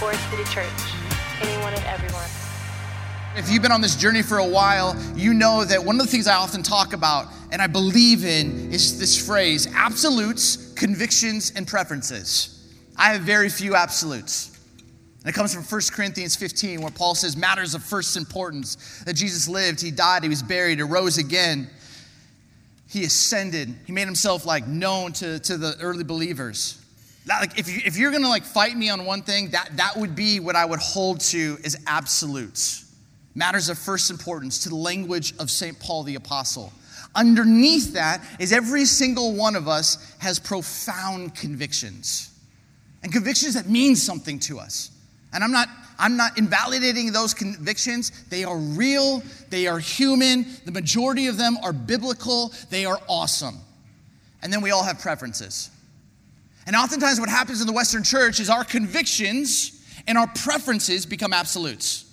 Forest City Church. Anyone and everyone. If you've been on this journey for a while, you know that one of the things I often talk about and I believe in is this phrase absolutes, convictions, and preferences. I have very few absolutes. And it comes from 1 Corinthians 15, where Paul says, Matters of first importance that Jesus lived, he died, he was buried, he rose again, he ascended, he made himself like known to, to the early believers. Like if, you, if you're gonna like fight me on one thing, that, that would be what I would hold to as absolutes. Matters of first importance to the language of St. Paul the Apostle. Underneath that is every single one of us has profound convictions. And convictions that mean something to us. And I'm not I'm not invalidating those convictions. They are real, they are human. The majority of them are biblical, they are awesome. And then we all have preferences. And oftentimes, what happens in the Western church is our convictions and our preferences become absolutes.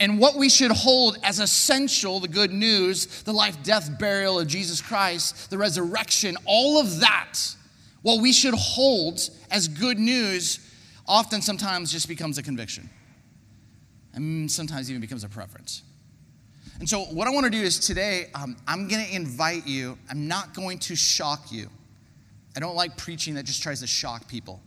And what we should hold as essential, the good news, the life, death, burial of Jesus Christ, the resurrection, all of that, what we should hold as good news, often sometimes just becomes a conviction. And sometimes even becomes a preference. And so, what I want to do is today, um, I'm going to invite you, I'm not going to shock you. I don't like preaching that just tries to shock people.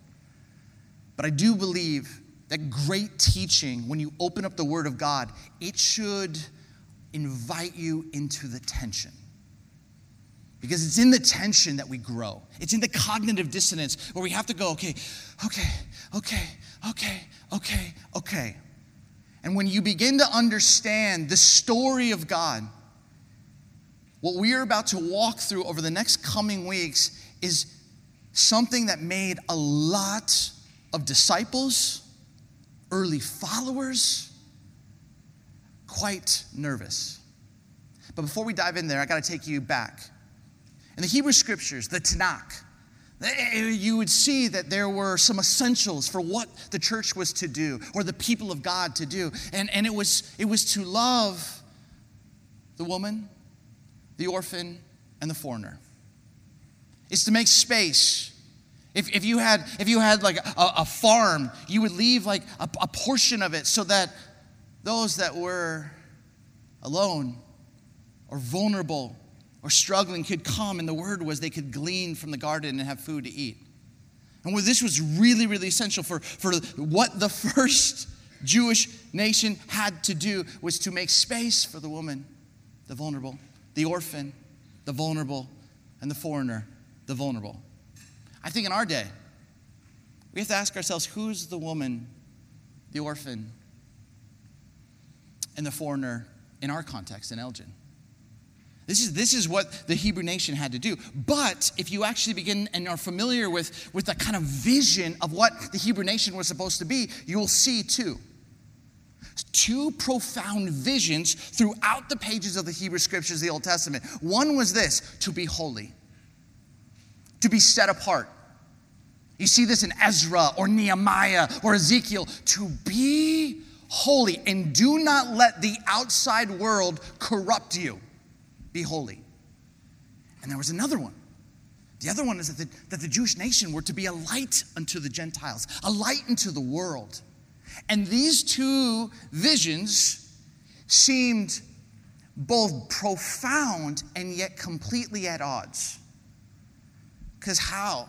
But I do believe that great teaching, when you open up the Word of God, it should invite you into the tension. Because it's in the tension that we grow. It's in the cognitive dissonance where we have to go, okay, okay, okay, okay, okay, okay. And when you begin to understand the story of God, what we are about to walk through over the next coming weeks is something that made a lot of disciples, early followers, quite nervous. But before we dive in there, I got to take you back. In the Hebrew scriptures, the Tanakh, eh, you would see that there were some essentials for what the church was to do or the people of God to do. And, and it, was, it was to love the woman, the orphan, and the foreigner. It's to make space. If, if, you, had, if you had like a, a farm, you would leave like a, a portion of it so that those that were alone or vulnerable or struggling could come, and the word was they could glean from the garden and have food to eat. And this was really, really essential for, for what the first Jewish nation had to do was to make space for the woman, the vulnerable, the orphan, the vulnerable, and the foreigner, the vulnerable. I think in our day, we have to ask ourselves who's the woman, the orphan, and the foreigner in our context in Elgin? This is, this is what the Hebrew nation had to do. But if you actually begin and are familiar with, with the kind of vision of what the Hebrew nation was supposed to be, you will see two. Two profound visions throughout the pages of the Hebrew scriptures, the Old Testament. One was this to be holy, to be set apart. You see this in Ezra or Nehemiah or Ezekiel to be holy and do not let the outside world corrupt you be holy. And there was another one. The other one is that the, that the Jewish nation were to be a light unto the Gentiles, a light unto the world. And these two visions seemed both profound and yet completely at odds. Because how?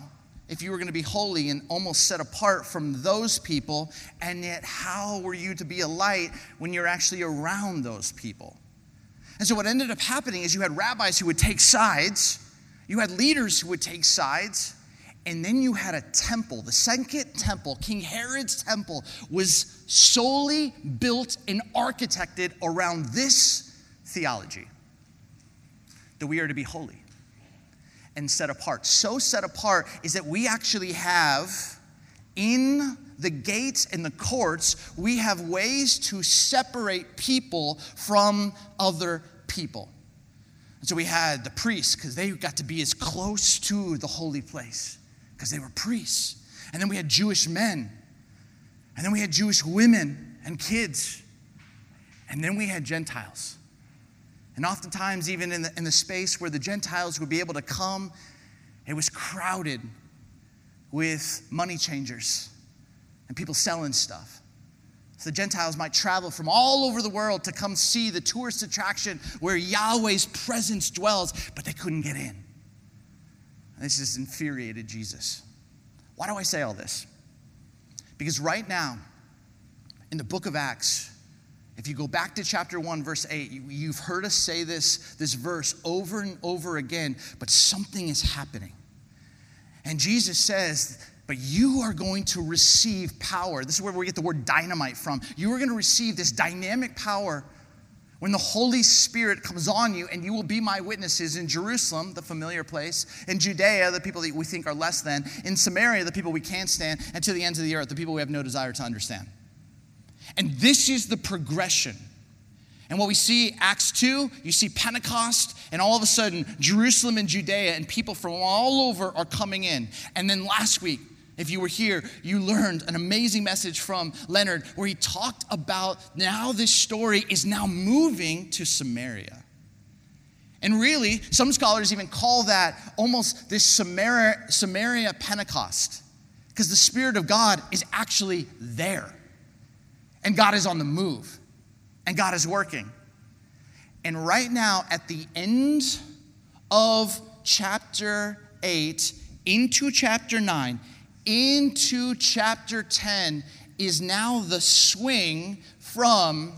If you were going to be holy and almost set apart from those people, and yet how were you to be a light when you're actually around those people? And so, what ended up happening is you had rabbis who would take sides, you had leaders who would take sides, and then you had a temple. The second temple, King Herod's temple, was solely built and architected around this theology that we are to be holy and set apart. So set apart is that we actually have in the gates and the courts, we have ways to separate people from other people. And so we had the priests, because they got to be as close to the holy place, because they were priests. And then we had Jewish men. And then we had Jewish women and kids. And then we had Gentiles. And oftentimes, even in the, in the space where the Gentiles would be able to come, it was crowded with money changers and people selling stuff. So the Gentiles might travel from all over the world to come see the tourist attraction where Yahweh's presence dwells, but they couldn't get in. this just infuriated Jesus. Why do I say all this? Because right now, in the book of Acts, if you go back to chapter 1, verse 8, you've heard us say this, this verse over and over again, but something is happening. And Jesus says, But you are going to receive power. This is where we get the word dynamite from. You are going to receive this dynamic power when the Holy Spirit comes on you, and you will be my witnesses in Jerusalem, the familiar place, in Judea, the people that we think are less than, in Samaria, the people we can't stand, and to the ends of the earth, the people we have no desire to understand. And this is the progression. And what we see, Acts 2, you see Pentecost, and all of a sudden, Jerusalem and Judea, and people from all over are coming in. And then last week, if you were here, you learned an amazing message from Leonard where he talked about now this story is now moving to Samaria. And really, some scholars even call that almost this Samaria, Samaria Pentecost, because the Spirit of God is actually there. And God is on the move, and God is working. And right now, at the end of chapter 8, into chapter 9, into chapter 10, is now the swing from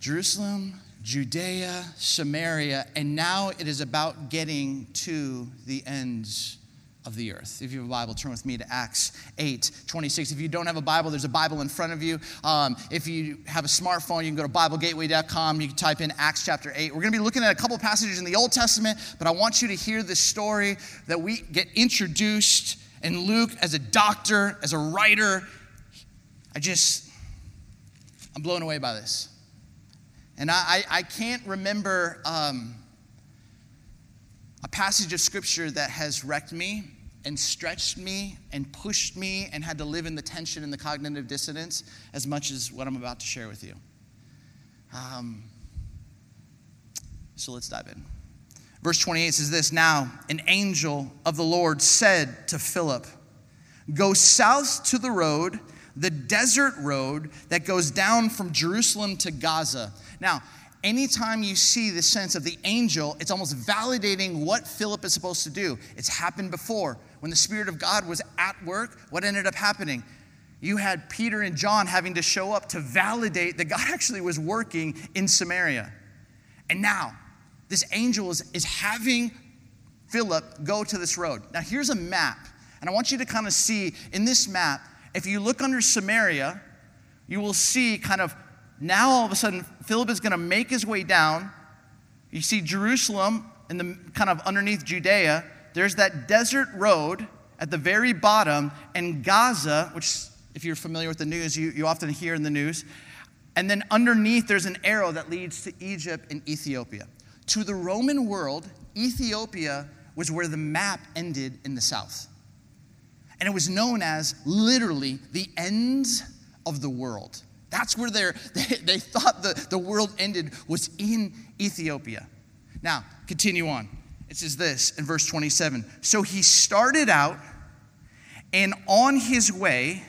Jerusalem, Judea, Samaria, and now it is about getting to the ends of the earth. If you have a Bible, turn with me to Acts 8 26. If you don't have a Bible, there's a Bible in front of you. Um, if you have a smartphone, you can go to BibleGateway.com. You can type in Acts chapter 8. We're going to be looking at a couple passages in the Old Testament, but I want you to hear this story that we get introduced. And Luke, as a doctor, as a writer, I just, I'm blown away by this. And I, I can't remember um, a passage of scripture that has wrecked me and stretched me and pushed me and had to live in the tension and the cognitive dissonance as much as what I'm about to share with you. Um, so let's dive in. Verse 28 says this Now, an angel of the Lord said to Philip, Go south to the road, the desert road that goes down from Jerusalem to Gaza. Now, anytime you see the sense of the angel, it's almost validating what Philip is supposed to do. It's happened before. When the Spirit of God was at work, what ended up happening? You had Peter and John having to show up to validate that God actually was working in Samaria. And now, this angel is, is having Philip go to this road. Now, here's a map, and I want you to kind of see in this map, if you look under Samaria, you will see kind of now all of a sudden Philip is going to make his way down. You see Jerusalem in the kind of underneath Judea, there's that desert road at the very bottom, and Gaza, which, if you're familiar with the news, you, you often hear in the news. And then underneath, there's an arrow that leads to Egypt and Ethiopia. To the Roman world, Ethiopia was where the map ended in the south. And it was known as literally the ends of the world. That's where they, they thought the, the world ended, was in Ethiopia. Now, continue on. It says this in verse 27 So he started out, and on his way,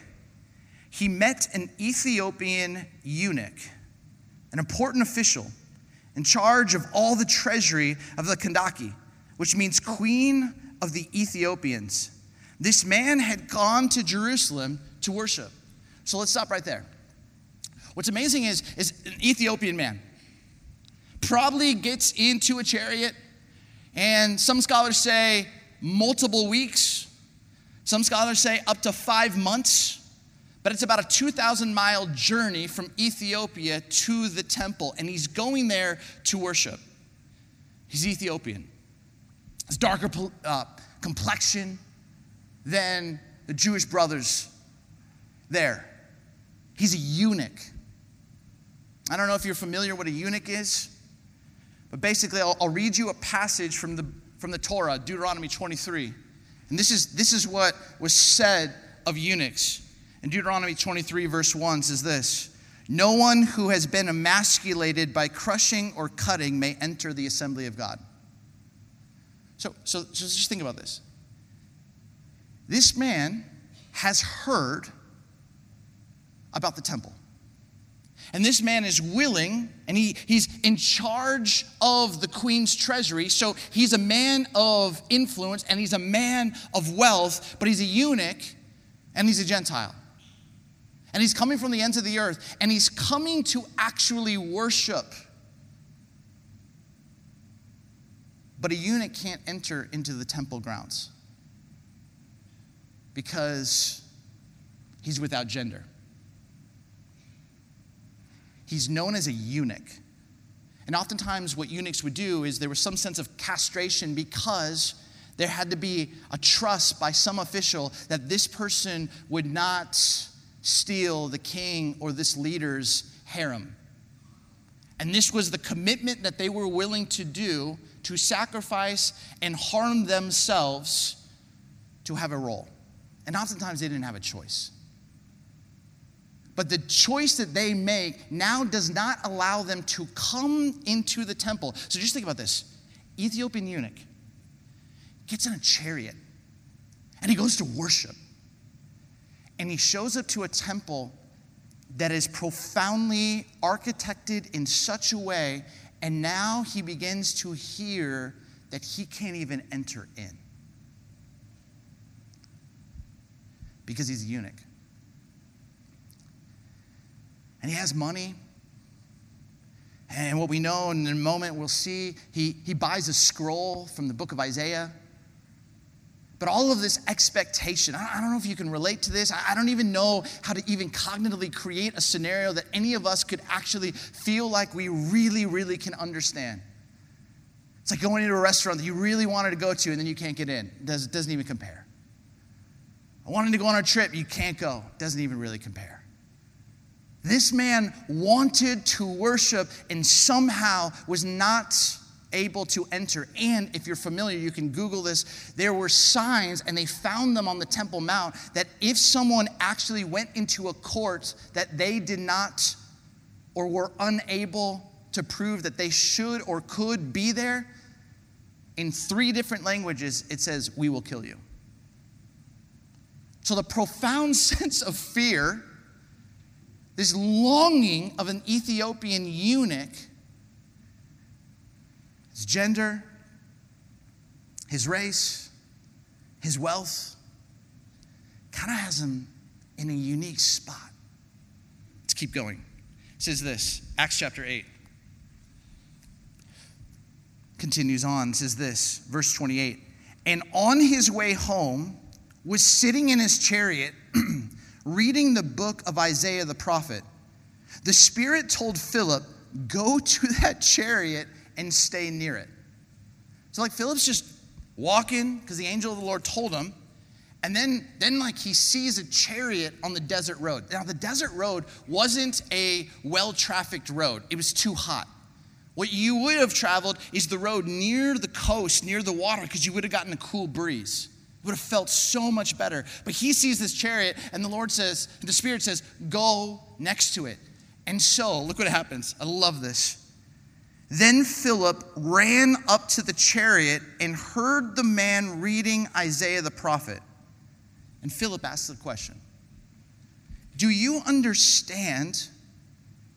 he met an Ethiopian eunuch, an important official in charge of all the treasury of the Kandake, which means queen of the Ethiopians. This man had gone to Jerusalem to worship. So let's stop right there. What's amazing is, is an Ethiopian man probably gets into a chariot and some scholars say multiple weeks. Some scholars say up to five months. But it's about a 2,000 mile journey from Ethiopia to the temple. And he's going there to worship. He's Ethiopian. His darker uh, complexion than the Jewish brothers there. He's a eunuch. I don't know if you're familiar what a eunuch is. But basically, I'll, I'll read you a passage from the, from the Torah, Deuteronomy 23. And this is, this is what was said of eunuchs. In Deuteronomy 23, verse 1 says this No one who has been emasculated by crushing or cutting may enter the assembly of God. So, so, so just think about this. This man has heard about the temple. And this man is willing, and he, he's in charge of the queen's treasury. So he's a man of influence and he's a man of wealth, but he's a eunuch and he's a Gentile. And he's coming from the ends of the earth and he's coming to actually worship. But a eunuch can't enter into the temple grounds because he's without gender. He's known as a eunuch. And oftentimes, what eunuchs would do is there was some sense of castration because there had to be a trust by some official that this person would not steal the king or this leader's harem. And this was the commitment that they were willing to do to sacrifice and harm themselves to have a role. And oftentimes they didn't have a choice. But the choice that they make now does not allow them to come into the temple. So just think about this Ethiopian eunuch gets in a chariot and he goes to worship. And he shows up to a temple that is profoundly architected in such a way, and now he begins to hear that he can't even enter in because he's a eunuch and he has money. And what we know in a moment, we'll see, he, he buys a scroll from the book of Isaiah. But all of this expectation, I don't know if you can relate to this. I don't even know how to even cognitively create a scenario that any of us could actually feel like we really, really can understand. It's like going into a restaurant that you really wanted to go to and then you can't get in. It does, doesn't even compare. I wanted to go on a trip, you can't go. It Doesn't even really compare. This man wanted to worship and somehow was not able to enter. And if you're familiar, you can Google this. There were signs, and they found them on the Temple Mount, that if someone actually went into a court that they did not or were unable to prove that they should or could be there, in three different languages, it says, We will kill you. So the profound sense of fear this longing of an Ethiopian eunuch, his gender, his race, his wealth, kind of has him in a unique spot. Let's keep going. It says this Acts chapter 8 continues on, says this, verse 28. And on his way home, was sitting in his chariot reading the book of Isaiah the prophet, the Spirit told Philip, Go to that chariot and stay near it. So, like, Philip's just walking because the angel of the Lord told him. And then, then, like, he sees a chariot on the desert road. Now, the desert road wasn't a well trafficked road, it was too hot. What you would have traveled is the road near the coast, near the water, because you would have gotten a cool breeze would have felt so much better. But he sees this chariot, and the Lord says, the Spirit says, go next to it. And so, look what happens. I love this. Then Philip ran up to the chariot and heard the man reading Isaiah the prophet. And Philip asked the question Do you understand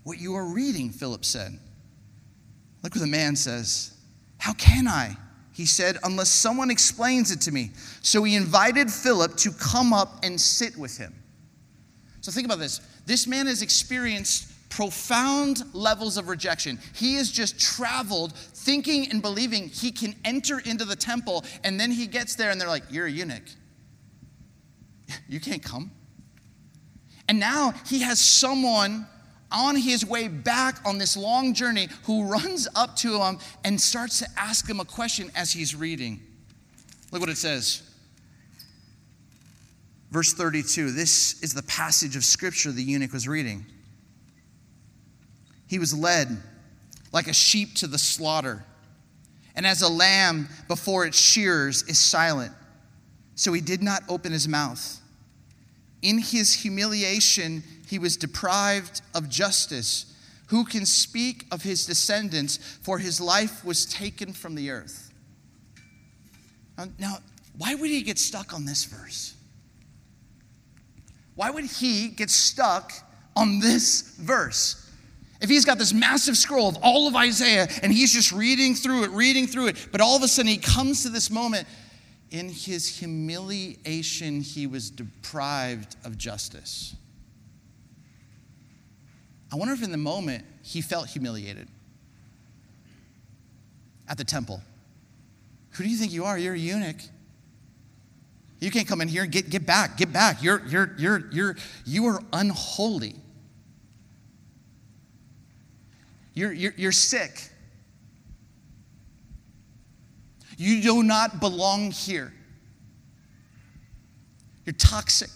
what you are reading? Philip said. Look what the man says. How can I? He said, unless someone explains it to me. So he invited Philip to come up and sit with him. So think about this. This man has experienced profound levels of rejection. He has just traveled thinking and believing he can enter into the temple, and then he gets there and they're like, You're a eunuch. You can't come. And now he has someone on his way back on this long journey who runs up to him and starts to ask him a question as he's reading. Look what it says. Verse 32 this is the passage of scripture the eunuch was reading. He was led like a sheep to the slaughter, and as a lamb before its shearers is silent, so he did not open his mouth. In his humiliation, he was deprived of justice. Who can speak of his descendants? For his life was taken from the earth. Now, why would he get stuck on this verse? Why would he get stuck on this verse. If he's got this massive scroll of all of Isaiah and he's just reading through it, reading through it, but all of a sudden he comes to this moment in his humiliation, he was deprived of justice. I wonder if in the moment he felt humiliated at the temple. Who do you think you are? You're a eunuch. You can't come in here get, get back, get back. You're, you're, you're, you're, you are unholy. You're, you're, you're sick. You do not belong here. You're toxic.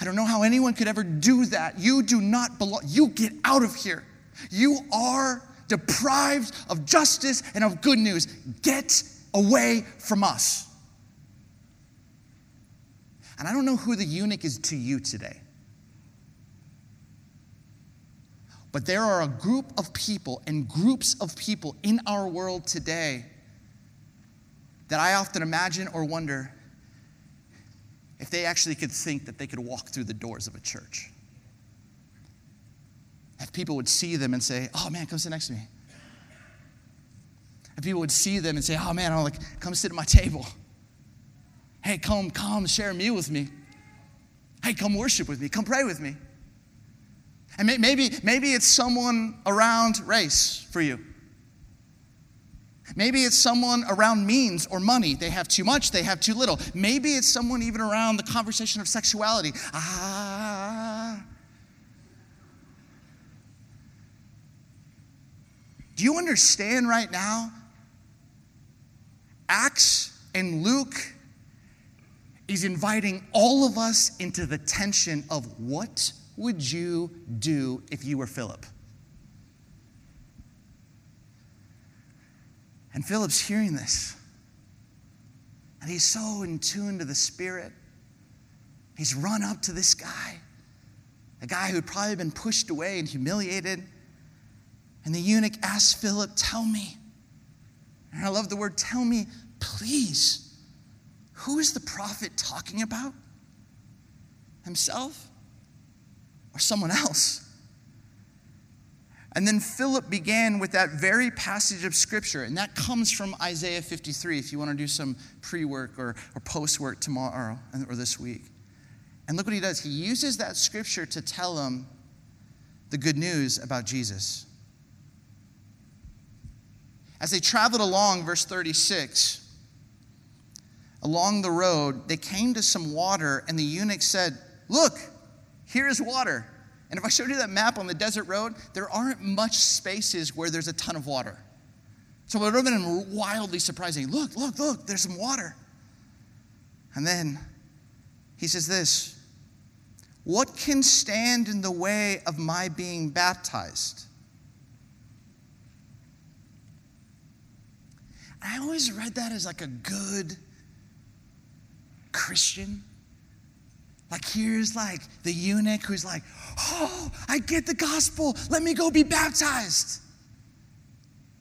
I don't know how anyone could ever do that. You do not belong. You get out of here. You are deprived of justice and of good news. Get away from us. And I don't know who the eunuch is to you today. But there are a group of people and groups of people in our world today that I often imagine or wonder if they actually could think that they could walk through the doors of a church. If people would see them and say, oh man, come sit next to me. If people would see them and say, oh man, I'm like, come sit at my table. Hey, come, come share a meal with me. Hey, come worship with me. Come pray with me. And maybe, maybe it's someone around race for you. Maybe it's someone around means or money. They have too much, they have too little. Maybe it's someone even around the conversation of sexuality. Ah. Do you understand right now? Acts and Luke is inviting all of us into the tension of what would you do if you were Philip? And Philip's hearing this. And he's so in tune to the Spirit. He's run up to this guy, a guy who'd probably been pushed away and humiliated. And the eunuch asks Philip, Tell me. And I love the word, tell me, please. Who is the prophet talking about? Himself? Or someone else. And then Philip began with that very passage of scripture, and that comes from Isaiah 53, if you want to do some pre work or, or post work tomorrow or this week. And look what he does. He uses that scripture to tell them the good news about Jesus. As they traveled along, verse 36, along the road, they came to some water, and the eunuch said, Look, Here's water. And if I showed you that map on the desert road, there aren't much spaces where there's a ton of water. So it would have been wildly surprising. Look, look, look, there's some water. And then he says this What can stand in the way of my being baptized? I always read that as like a good Christian. Like, here's like the eunuch who's like, oh, I get the gospel. Let me go be baptized.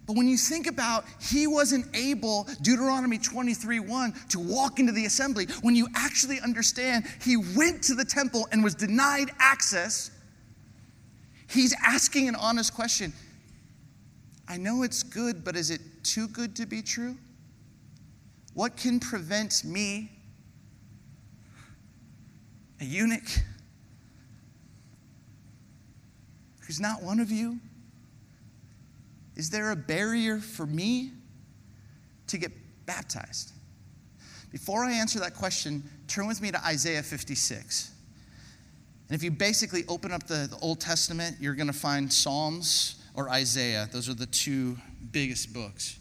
But when you think about he wasn't able, Deuteronomy 23 1, to walk into the assembly, when you actually understand he went to the temple and was denied access, he's asking an honest question. I know it's good, but is it too good to be true? What can prevent me a eunuch who's not one of you? Is there a barrier for me to get baptized? Before I answer that question, turn with me to Isaiah 56. And if you basically open up the, the Old Testament, you're going to find Psalms or Isaiah. Those are the two biggest books.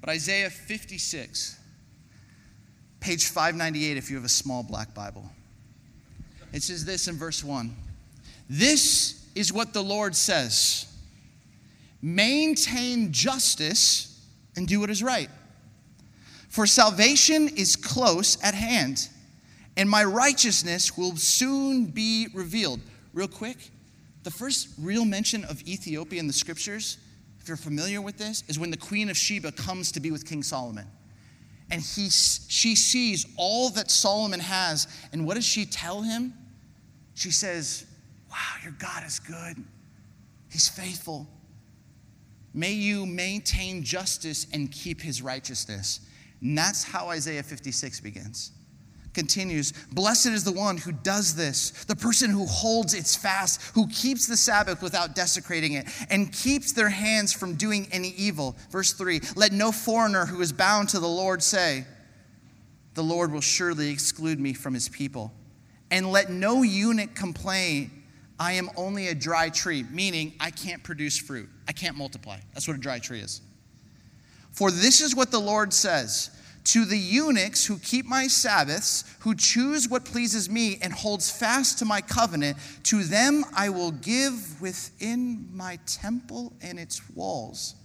But Isaiah 56, page 598, if you have a small black Bible. It says this in verse 1 This is what the Lord says maintain justice and do what is right. For salvation is close at hand, and my righteousness will soon be revealed. Real quick, the first real mention of Ethiopia in the scriptures, if you're familiar with this, is when the Queen of Sheba comes to be with King Solomon. And he, she sees all that Solomon has. And what does she tell him? She says, Wow, your God is good. He's faithful. May you maintain justice and keep his righteousness. And that's how Isaiah 56 begins. Continues, blessed is the one who does this, the person who holds its fast, who keeps the Sabbath without desecrating it, and keeps their hands from doing any evil. Verse 3 Let no foreigner who is bound to the Lord say, The Lord will surely exclude me from his people. And let no eunuch complain, I am only a dry tree, meaning I can't produce fruit. I can't multiply. That's what a dry tree is. For this is what the Lord says to the eunuchs who keep my Sabbaths, who choose what pleases me and holds fast to my covenant, to them I will give within my temple and its walls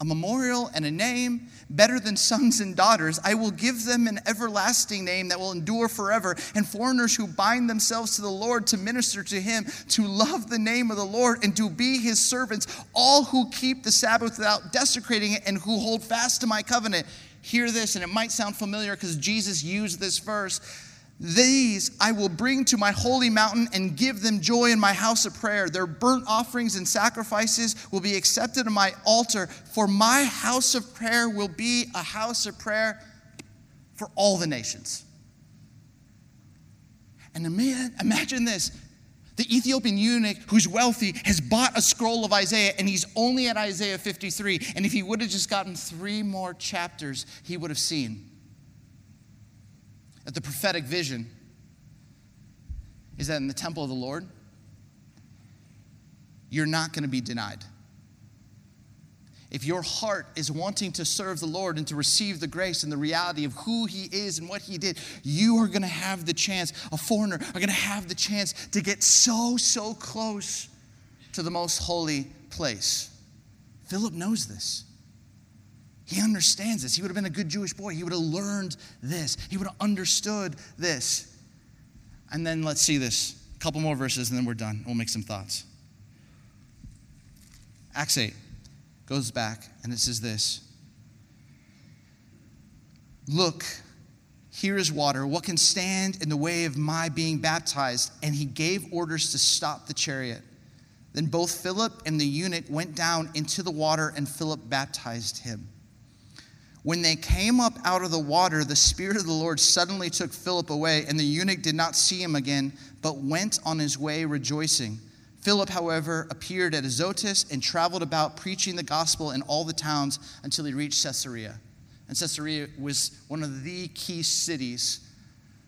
a memorial and a name better than sons and daughters. I will give them an everlasting name that will endure forever. And foreigners who bind themselves to the Lord to minister to him, to love the name of the Lord, and to be his servants, all who keep the Sabbath without desecrating it and who hold fast to my covenant. Hear this, and it might sound familiar because Jesus used this verse. These I will bring to my holy mountain and give them joy in my house of prayer. Their burnt offerings and sacrifices will be accepted in my altar, for my house of prayer will be a house of prayer for all the nations. And imagine this the Ethiopian eunuch who's wealthy has bought a scroll of Isaiah and he's only at Isaiah 53. And if he would have just gotten three more chapters, he would have seen the prophetic vision is that in the temple of the Lord, you're not going to be denied. If your heart is wanting to serve the Lord and to receive the grace and the reality of who He is and what He did, you are going to have the chance, a foreigner are going to have the chance to get so, so close to the most holy place. Philip knows this. He understands this. He would have been a good Jewish boy. He would have learned this. He would have understood this. And then let's see this. A couple more verses and then we're done. We'll make some thoughts. Acts 8 goes back and it says this Look, here is water. What can stand in the way of my being baptized? And he gave orders to stop the chariot. Then both Philip and the eunuch went down into the water, and Philip baptized him. When they came up out of the water, the Spirit of the Lord suddenly took Philip away, and the eunuch did not see him again, but went on his way rejoicing. Philip, however, appeared at Azotus and traveled about preaching the gospel in all the towns until he reached Caesarea. And Caesarea was one of the key cities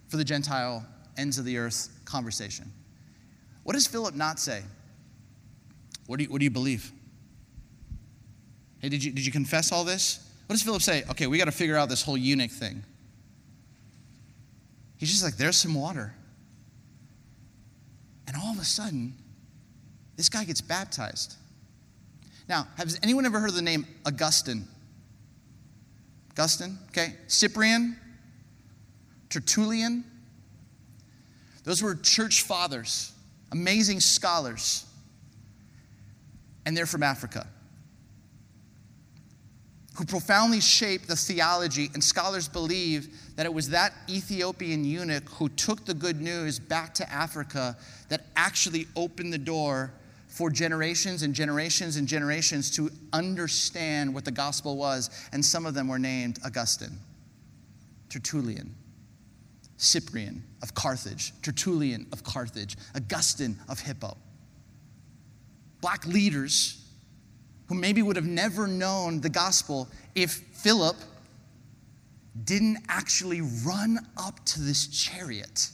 for the Gentile ends of the earth conversation. What does Philip not say? What do you, what do you believe? Hey, did you, did you confess all this? What does Philip say? Okay, we got to figure out this whole eunuch thing. He's just like, there's some water. And all of a sudden, this guy gets baptized. Now, has anyone ever heard of the name Augustine? Augustine, okay? Cyprian, Tertullian. Those were church fathers, amazing scholars. And they're from Africa who profoundly shaped the theology, and scholars believe that it was that Ethiopian eunuch who took the good news back to Africa that actually opened the door for generations and generations and generations to understand what the gospel was, and some of them were named Augustine, Tertullian, Cyprian of Carthage, Tertullian of Carthage, Augustine of Hippo. Black leaders who maybe would have never known the gospel if Philip didn't actually run up to this chariot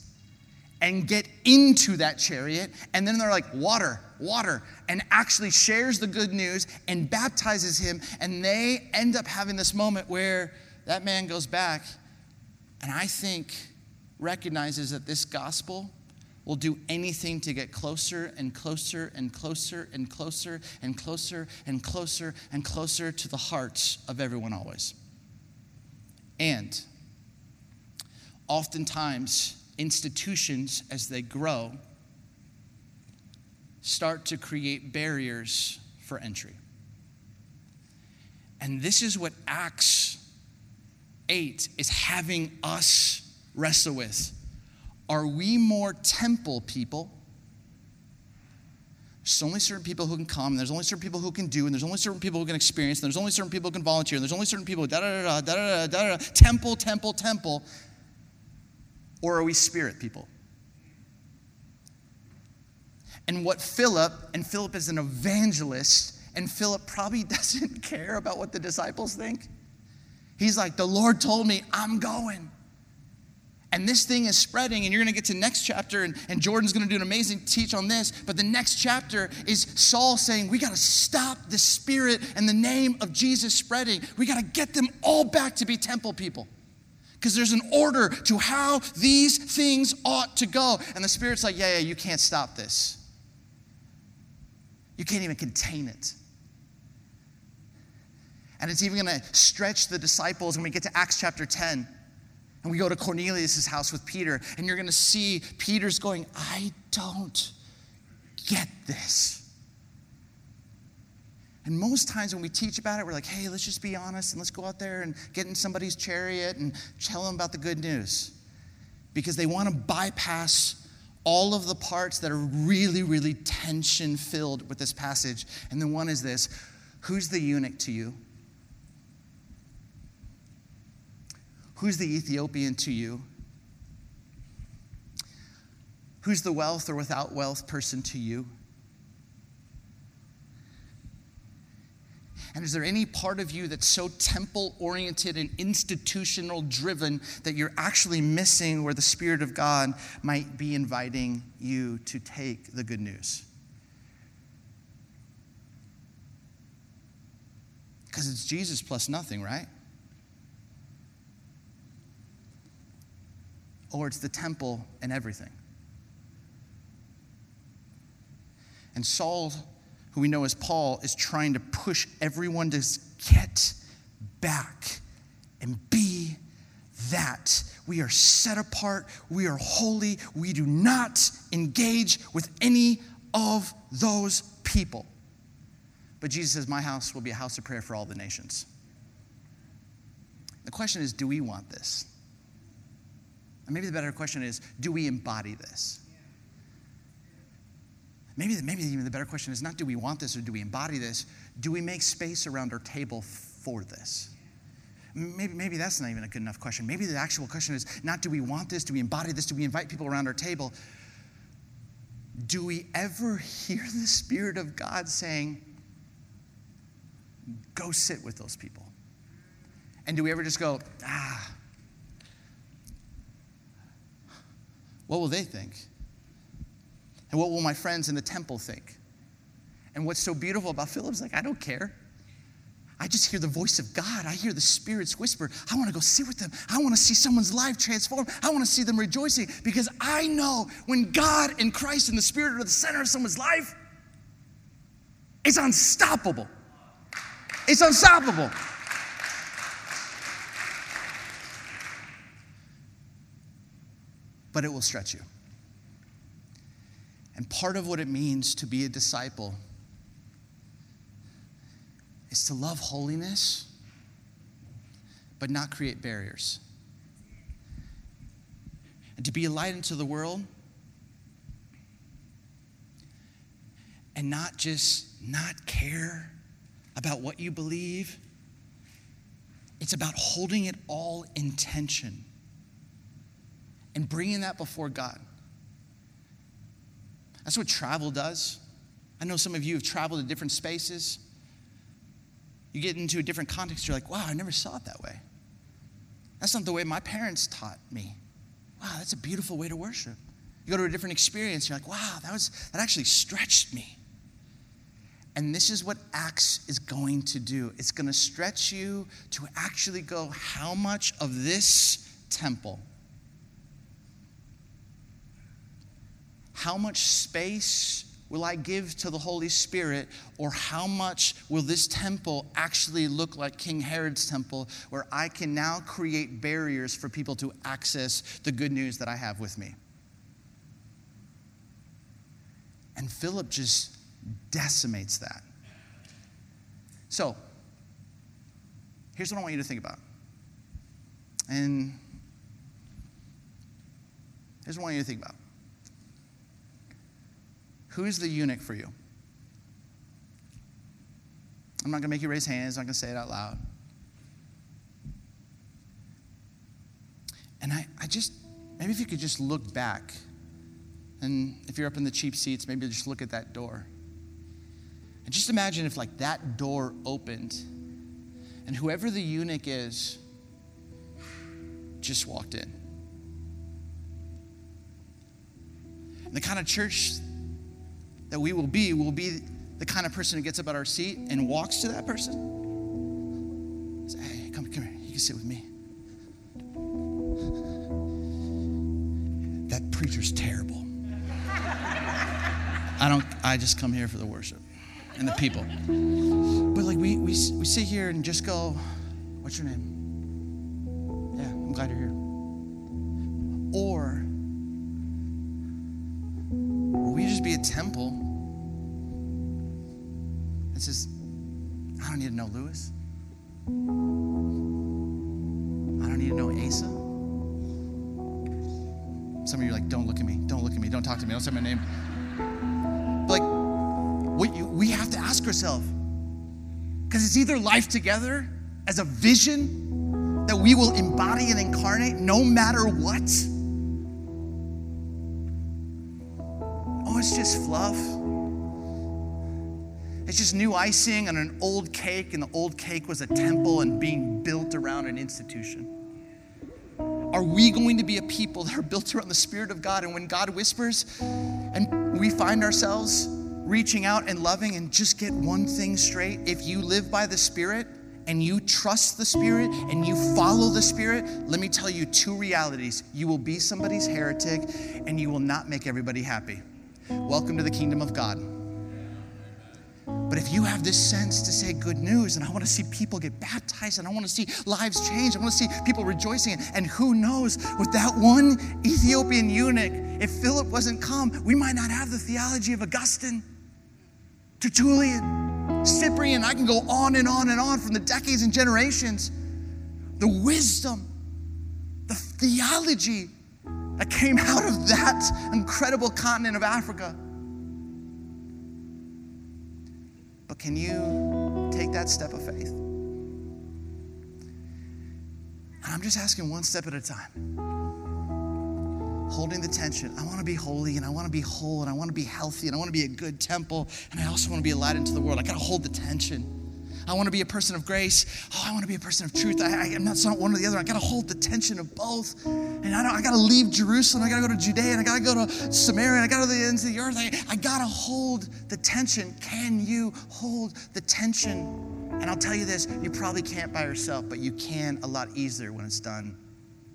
and get into that chariot. And then they're like, water, water, and actually shares the good news and baptizes him. And they end up having this moment where that man goes back and I think recognizes that this gospel will do anything to get closer and closer and closer and closer and closer and closer and closer to the hearts of everyone always. And oftentimes, institutions, as they grow, start to create barriers for entry. And this is what Acts 8 is having us wrestle with Are we more temple people? There's only certain people who can come, and there's only certain people who can do, and there's only certain people who can experience, and there's only certain people who can volunteer, and there's only certain people da da da da da da da da temple, temple, temple. Or are we spirit people? And what Philip, and Philip is an evangelist, and Philip probably doesn't care about what the disciples think. He's like, the Lord told me, I'm going. And this thing is spreading, and you're to get to next chapter, and, and Jordan's to do an amazing teach on this. But the next chapter is Saul saying, We got to stop the spirit and the name of Jesus spreading. We got to get them all back to be temple people. Because there's an order to how these things ought to go. And the spirit's like, Yeah, yeah, you can't stop this. You can't even contain it. And it's even to stretch the disciples when we get to Acts chapter 10. And we go to Cornelius' house with Peter, and you're going to see Peter's going, I don't get this. And most times when we teach about it, we're like, hey, let's just be honest and let's go out there and get in somebody's chariot and tell them about the good news. Because they want to bypass all of the parts that are really, really tension filled with this passage. And the one is this Who's the eunuch to you? Who's the Ethiopian to you? Who's the wealth or without wealth person to you? And is there any part of you that's so temple oriented and institutional driven that you're actually missing where the Spirit of God might be inviting you to take the good news? Because it's Jesus plus nothing, right? Or it's the temple and everything. And Saul who we know as Paul, is trying to push everyone to get back and be that. We are set apart, we are holy, we do not engage with any of those people. But Jesus says, My house will be a house of prayer for all the nations. The question is, do we want this? And maybe the better question is, do we embody this? Maybe, maybe even the better question is not do we want this or do we embody this? Do we make space around our table for this? Maybe, maybe that's not even a good enough question. Maybe the actual question is not do we want this? Do we embody this? Do we invite people around our table? Do we ever hear the Spirit of God saying, go sit with those people? And do we ever just go, ah, what will they think? And what will my friends in the temple think? And what's so beautiful about Philip's like, I don't care. I just hear the voice of God. I hear the Spirit's whisper. I want to go sit with them. I want to see someone's life transformed. I want to see them rejoicing because I know when God and Christ and the Spirit are the center of someone's life, it's unstoppable. It's unstoppable. But it will stretch you. And part of what it means to be a disciple is to love holiness, but not create barriers. And to be a light into the world and not just not care about what you believe. It's about holding it all in tension and bringing that before God. That's what travel does. I know some of you have traveled to different spaces. You get into a different context, you're like, wow, I never saw it that way. That's not the way my parents taught me. Wow, that's a beautiful way to worship. You go to a different experience, you're like, wow, that was that actually stretched me. And this is what Acts is going to do. It's going to stretch you to actually go, how much of this temple how much space will I give to the Holy Spirit, or how much will this temple actually look like King Herod's temple, where I can now create barriers for people to access the good news that I have with me? And Philip just decimates that. So, here's what I want you to think about. And Here's what I want you to think about. Who is the eunuch for you? I'm not going to make you raise hands. I'm not going to say it out loud. And I, I just, maybe if you could just look back, and if you're up in the cheap seats, maybe just look at that door. And just imagine if, like, that door opened, and whoever the eunuch is just walked in. And the kind of church that we will be will be the kind of person who gets up at our seat and walks to that person. Say, hey, come, come here. You can sit with me. That preacher's terrible. I don't, I just come here for the worship and the people. But like we, we, we sit here and just go, what's your name? Yeah, I'm glad you're here. Or we just be a temple that says, I don't need to know Lewis. I don't need to know Asa. Some of you are like, don't look at me, don't look at me, don't talk to me, don't say my name. But like, we, we have to ask ourselves, because it's either life together as a vision that we will embody and incarnate no matter what. Oh, it's just fluff. It's just new icing on an old cake, and the old cake was a temple and being built around an institution. Are we going to be a people that are built around the Spirit of God? And when God whispers and we find ourselves reaching out and loving, and just get one thing straight if you live by the Spirit and you trust the Spirit and you follow the Spirit, let me tell you two realities. You will be somebody's heretic and you will not make everybody happy. Welcome to the kingdom of God. But if you have this sense to say good news, and I want to see people get baptized, and I want to see lives change, I want to see people rejoicing, and who knows, with that one Ethiopian eunuch, if Philip wasn't come, we might not have the theology of Augustine, Tertullian, Cyprian. I can go on and on and on from the decades and generations. The wisdom, the theology that came out of that incredible continent of Africa. But can you take that step of faith? And I'm just asking one step at a time. Holding the tension. I want to be holy and I want to be whole and I want to be healthy and I want to be a good temple and I also want to be a light into the world. I got to hold the tension. I want to be a person of grace. Oh, I want to be a person of truth. I, am not, not one or the other. I got to hold the tension of both. And I, I got to leave Jerusalem. I got to go to Judea and I got to go to Samaria and I got to go to the ends of the earth. I, I got to hold the tension. Can you hold the tension? And I'll tell you this you probably can't by yourself, but you can a lot easier when it's done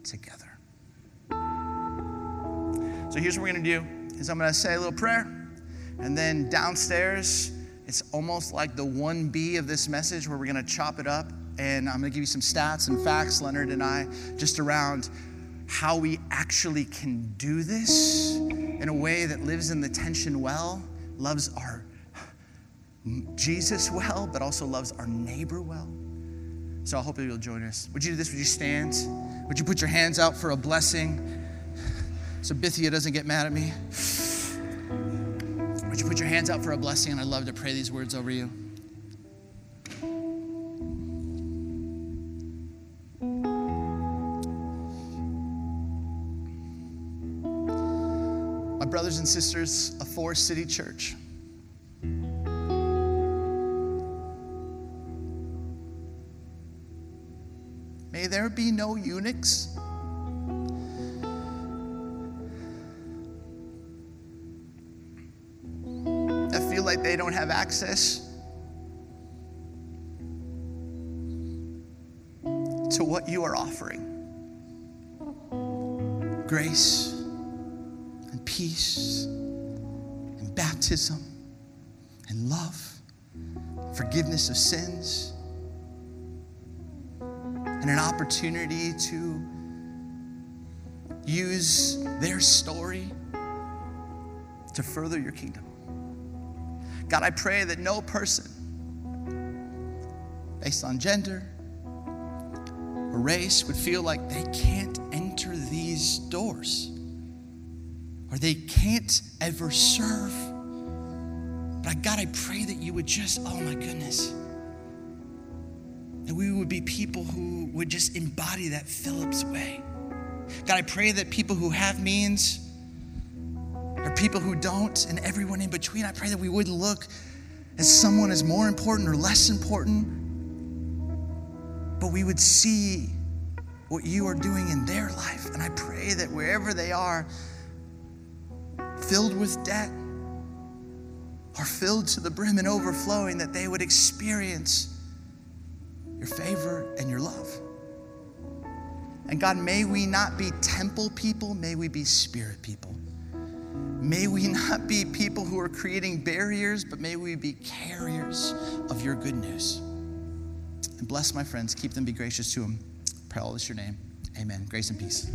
together. So here's what we're to do is I'm to say a little prayer and then downstairs it's almost like the 1B of this message where we're to chop it up. And I'm going to give you some stats and facts, Leonard and I, just around how we actually can do this in a way that lives in the tension well, loves our Jesus well, but also loves our neighbor well. So I hope you'll join us. Would you do this? Would you stand? Would you put your hands out for a blessing so Bithia doesn't get mad at me? Would you put your hands out for a blessing? And I'd love to pray these words over you. And sisters of Forest City Church, may there be no eunuchs. That feel like they don't have access to what you are offering. Grace peace and baptism and love, forgiveness of sins, and an opportunity to use their story to further your kingdom. God, I pray that no person, based on gender or race, would feel like they can't enter these doors. Or they can't ever serve. But God, I pray that you would just, oh my goodness, that we would be people who would just embody that Philip's way. God, I pray that people who have means or people who don't and everyone in between, I pray that we wouldn't look as someone as more important or less important, but we would see what you are doing in their life. And I pray that wherever they are, filled with debt or filled to the brim and overflowing, that they would experience your favor and your love. And God, may we not be temple people, may we be spirit people. May we not be people who are creating barriers, but may we be carriers of your good news. And bless my friends, keep them, be gracious to them. Pray all this your name. Amen. Grace and peace.